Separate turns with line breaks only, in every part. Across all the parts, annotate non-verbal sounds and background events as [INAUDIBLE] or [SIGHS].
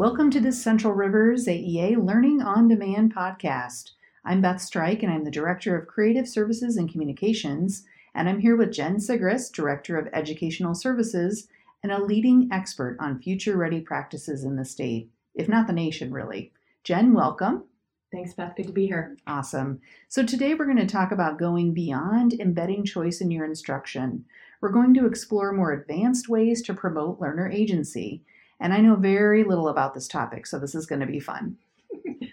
Welcome to this Central Rivers AEA Learning on Demand podcast. I'm Beth Strike, and I'm the Director of Creative Services and Communications. And I'm here with Jen Sigrist, Director of Educational Services, and a leading expert on future ready practices in the state, if not the nation, really. Jen, welcome.
Thanks, Beth. Good to be here.
Awesome. So, today we're going to talk about going beyond embedding choice in your instruction. We're going to explore more advanced ways to promote learner agency. And I know very little about this topic, so this is going to be fun.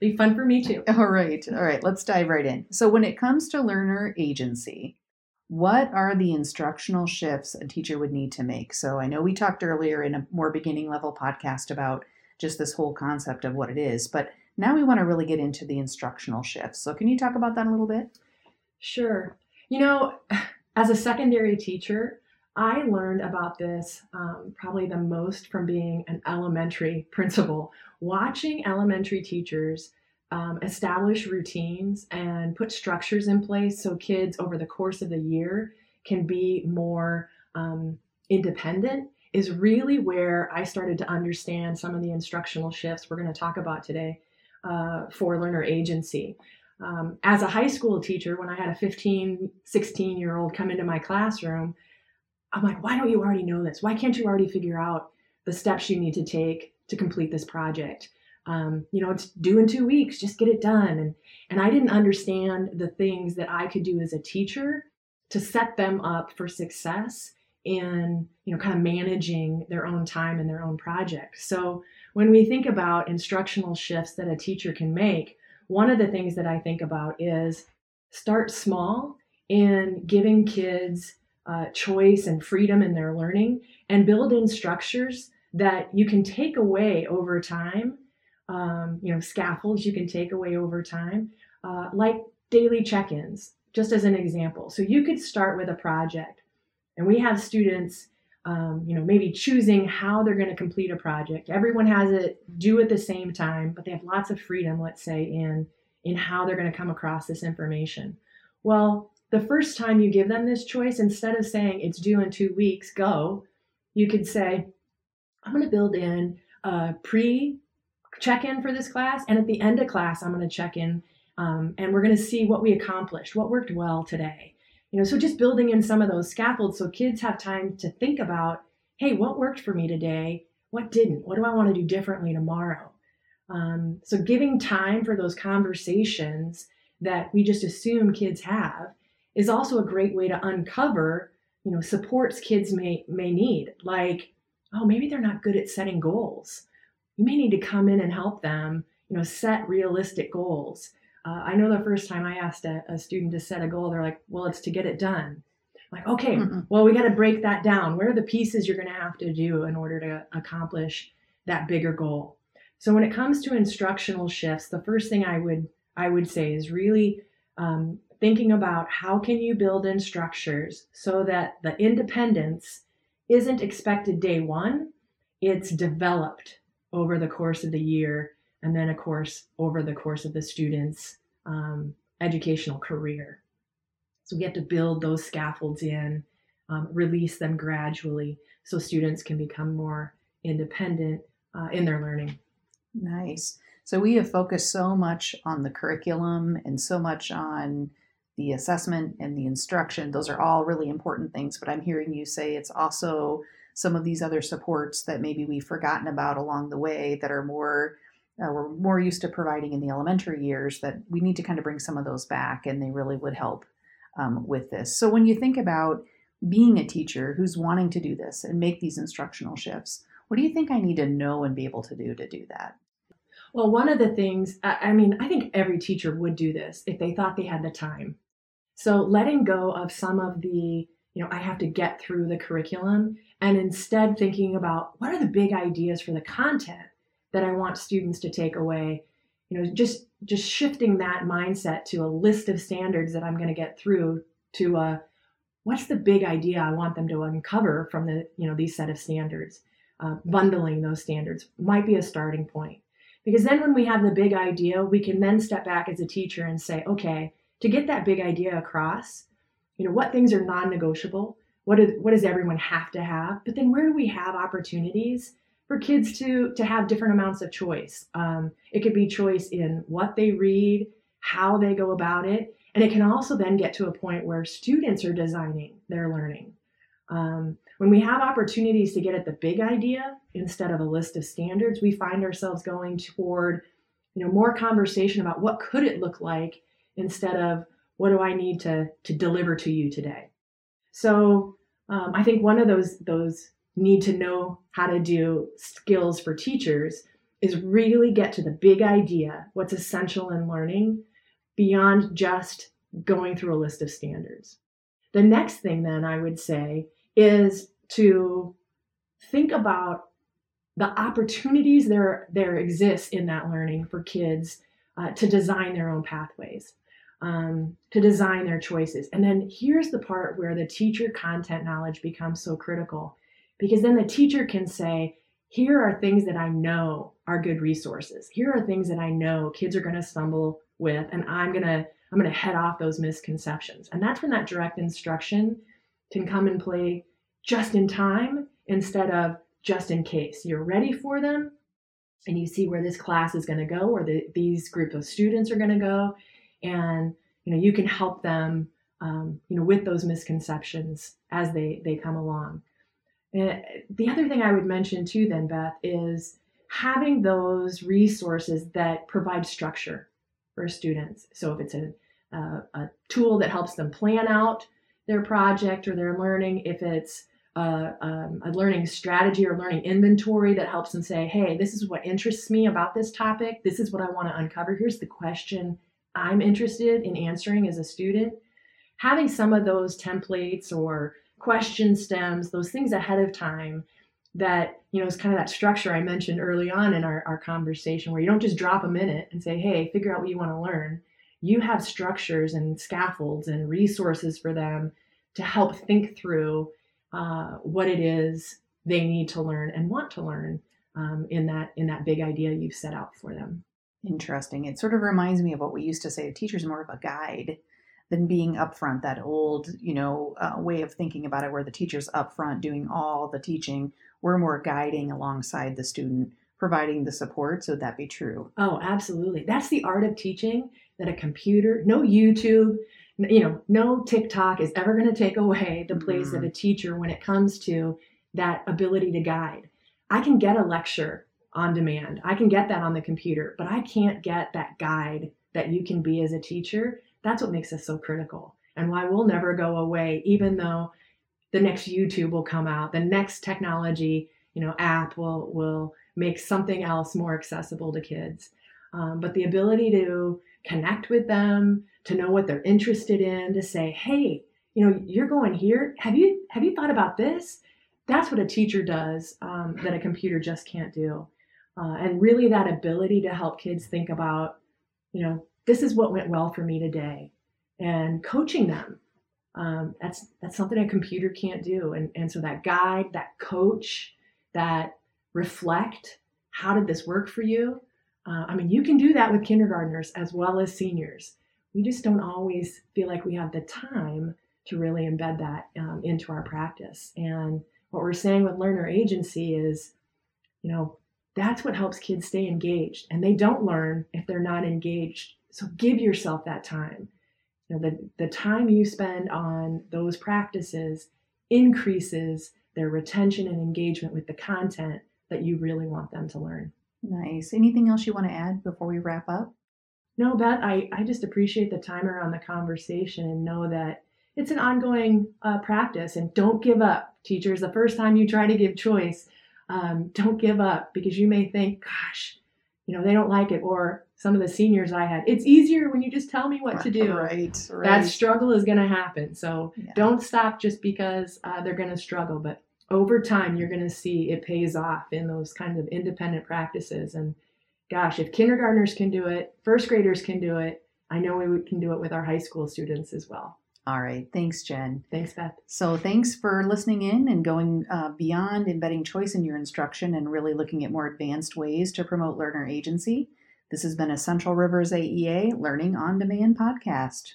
be fun for me too. [LAUGHS]
All right. All right. Let's dive right in. So, when it comes to learner agency, what are the instructional shifts a teacher would need to make? So, I know we talked earlier in a more beginning level podcast about just this whole concept of what it is, but now we want to really get into the instructional shifts. So, can you talk about that a little bit?
Sure. You know, [SIGHS] as a secondary teacher, I learned about this um, probably the most from being an elementary [LAUGHS] principal, watching elementary teachers um, establish routines and put structures in place so kids over the course of the year can be more um, independent is really where I started to understand some of the instructional shifts we're going to talk about today uh, for learner agency. Um, as a high school teacher, when I had a 15, 16 year old come into my classroom, I'm like, why don't you already know this? Why can't you already figure out the steps you need to take to complete this project? Um, you know, it's due in two weeks, just get it done. And, and I didn't understand the things that I could do as a teacher to set them up for success in, you know, kind of managing their own time and their own project. So when we think about instructional shifts that a teacher can make, one of the things that I think about is start small in giving kids uh, choice and freedom in their learning and build in structures that you can take away over time um, you know scaffolds you can take away over time uh, like daily check-ins just as an example. So you could start with a project and we have students um, you know maybe choosing how they're going to complete a project. Everyone has it due at the same time but they have lots of freedom let's say in in how they're going to come across this information. Well the first time you give them this choice, instead of saying it's due in two weeks, go, you could say, I'm going to build in a pre check in for this class. And at the end of class, I'm going to check in um, and we're going to see what we accomplished, what worked well today. You know, so just building in some of those scaffolds so kids have time to think about, hey, what worked for me today? What didn't? What do I want to do differently tomorrow? Um, so giving time for those conversations that we just assume kids have is also a great way to uncover, you know, supports kids may may need. Like, oh, maybe they're not good at setting goals. You may need to come in and help them, you know, set realistic goals. Uh, I know the first time I asked a, a, student to set a goal, they're like, well, it's to get it done. I'm like, okay, mm-hmm. well, we got to break that down. Where are the pieces you're going to have to do in order to accomplish that bigger goal? So when it comes to instructional shifts, the first thing I would I would say is really um, thinking about how can you build in structures so that the independence isn't expected day one, it's developed over the course of the year, and then, of course, over the course of the student's um, educational career. So we have to build those scaffolds in, um, release them gradually so students can become more independent uh, in their learning.
Nice. So we have focused so much on the curriculum and so much on the assessment and the instruction. Those are all really important things, but I'm hearing you say it's also some of these other supports that maybe we've forgotten about along the way that are more uh, we're more used to providing in the elementary years that we need to kind of bring some of those back and they really would help um, with this so when you think about being a teacher who's wanting to do this and make these instructional shifts what do you think i need to know and be able to do to do that
well one of the things i mean i think every teacher would do this if they thought they had the time so letting go of some of the, you know, I have to get through the curriculum and instead thinking about what are the big ideas for the content that I want students to take away. You know, just just shifting that mindset to a list of standards that I'm going to get through to a uh, what's the big idea I want them to uncover from the you know these set of standards. Uh, bundling those standards might be a starting point because then when we have the big idea, we can then step back as a teacher and say, okay, to get that big idea across, you know, what things are non-negotiable? What, is, what does everyone have to have? But then where do we have opportunities for kids to to have different amounts of choice. Um, it could be choice in what they read, how they go about it, and it can also then get to a point where students are designing their learning. Um, when we have opportunities to get at the big idea instead of a list of standards, we find ourselves going toward you know more conversation about what could it look like instead of what do I need to to deliver to you today. So um, I think one of those those need to know how to do skills for teachers is really get to the big idea, what's essential in learning, beyond just going through a list of standards. The next thing, then, I would say is to think about the opportunities there, there exist in that learning for kids uh, to design their own pathways, um, to design their choices. And then here's the part where the teacher content knowledge becomes so critical because then the teacher can say, here are things that I know are good resources. Here are things that I know kids are going to stumble with, and I'm going to I'm going to head off those misconceptions. And that's when that direct instruction can come and play just in time instead of just in case. You're ready for them and you see where this class is going to go or the, these group of students are going to go and you know you can help them um, you know with those misconceptions as they they come along. And the other thing i would mention too then beth is having those resources that provide structure for students. So if it's a, a, a tool that helps them plan out their project or their learning if it's a, um, a, learning strategy or learning inventory that helps them say, hey, this is what interests me about this topic. This is what I want to uncover. Here's the question I'm interested in answering as a student. Having some of those templates or question stems, those things ahead of time that, you know, is kind of that structure I mentioned early on in our, our conversation where you don't just drop them in it and say, hey, figure out what you want to learn. You have structures and scaffolds and resources for them to help think through uh, what it is they need to learn and want to learn um, in that in that big idea you've set out for them.
Interesting. It sort of reminds me of what we used to say: a teacher's more of a guide than being upfront. That old, you know, uh, way of thinking about it, where the teacher's upfront doing all the teaching. We're more guiding alongside the student, providing the support. So that be true.
Oh, absolutely. That's the art of teaching. That a computer, no YouTube, you know, no TikTok is ever going to take away the place mm-hmm. of a teacher when it comes to that ability to guide. I can get a lecture on demand. I can get that on the computer, but I can't get that guide that you can be as a teacher. That's what makes us so critical and why we'll never go away, even though the next YouTube will come out, the next technology, you know, app will will make something else more accessible to kids. Um, but the ability to connect with them, to know what they're interested in, to say, hey, you know, you're going here. Have you have you thought about this? That's what a teacher does um, that a computer just can't do. Uh, and really, that ability to help kids think about, you know, this is what went well for me today, and coaching them. Um, that's that's something a computer can't do. And and so that guide, that coach, that reflect. How did this work for you? Uh, I mean, you can do that with kindergartners as well as seniors we just don't always feel like we have the time to really embed that um, into our practice. And what we're saying with learner agency is, you know, that's what helps kids stay engaged. And they don't learn if they're not engaged. So give yourself that time. You know, the, the time you spend on those practices increases their retention and engagement with the content that you really want them to learn.
Nice. Anything else you want to add before we wrap up?
No, Beth, I, I just appreciate the time around the conversation and know that it's an ongoing uh, practice and don't give up. Teachers, the first time you try to give choice, um, don't give up because you may think, gosh, you know, they don't like it. Or some of the seniors I had, it's easier when you just tell me what to do. [LAUGHS]
Right, right.
That struggle is going to happen. So yeah. don't stop just because uh, they're going to struggle. But over time, you're going to see it pays off in those kinds of independent practices. And gosh, if kindergartners can do it, first graders can do it, I know we can do it with our high school students as well.
All right. Thanks, Jen.
Thanks, Beth.
So, thanks for listening in and going uh, beyond embedding choice in your instruction and really looking at more advanced ways to promote learner agency. This has been a Central Rivers AEA Learning on Demand podcast.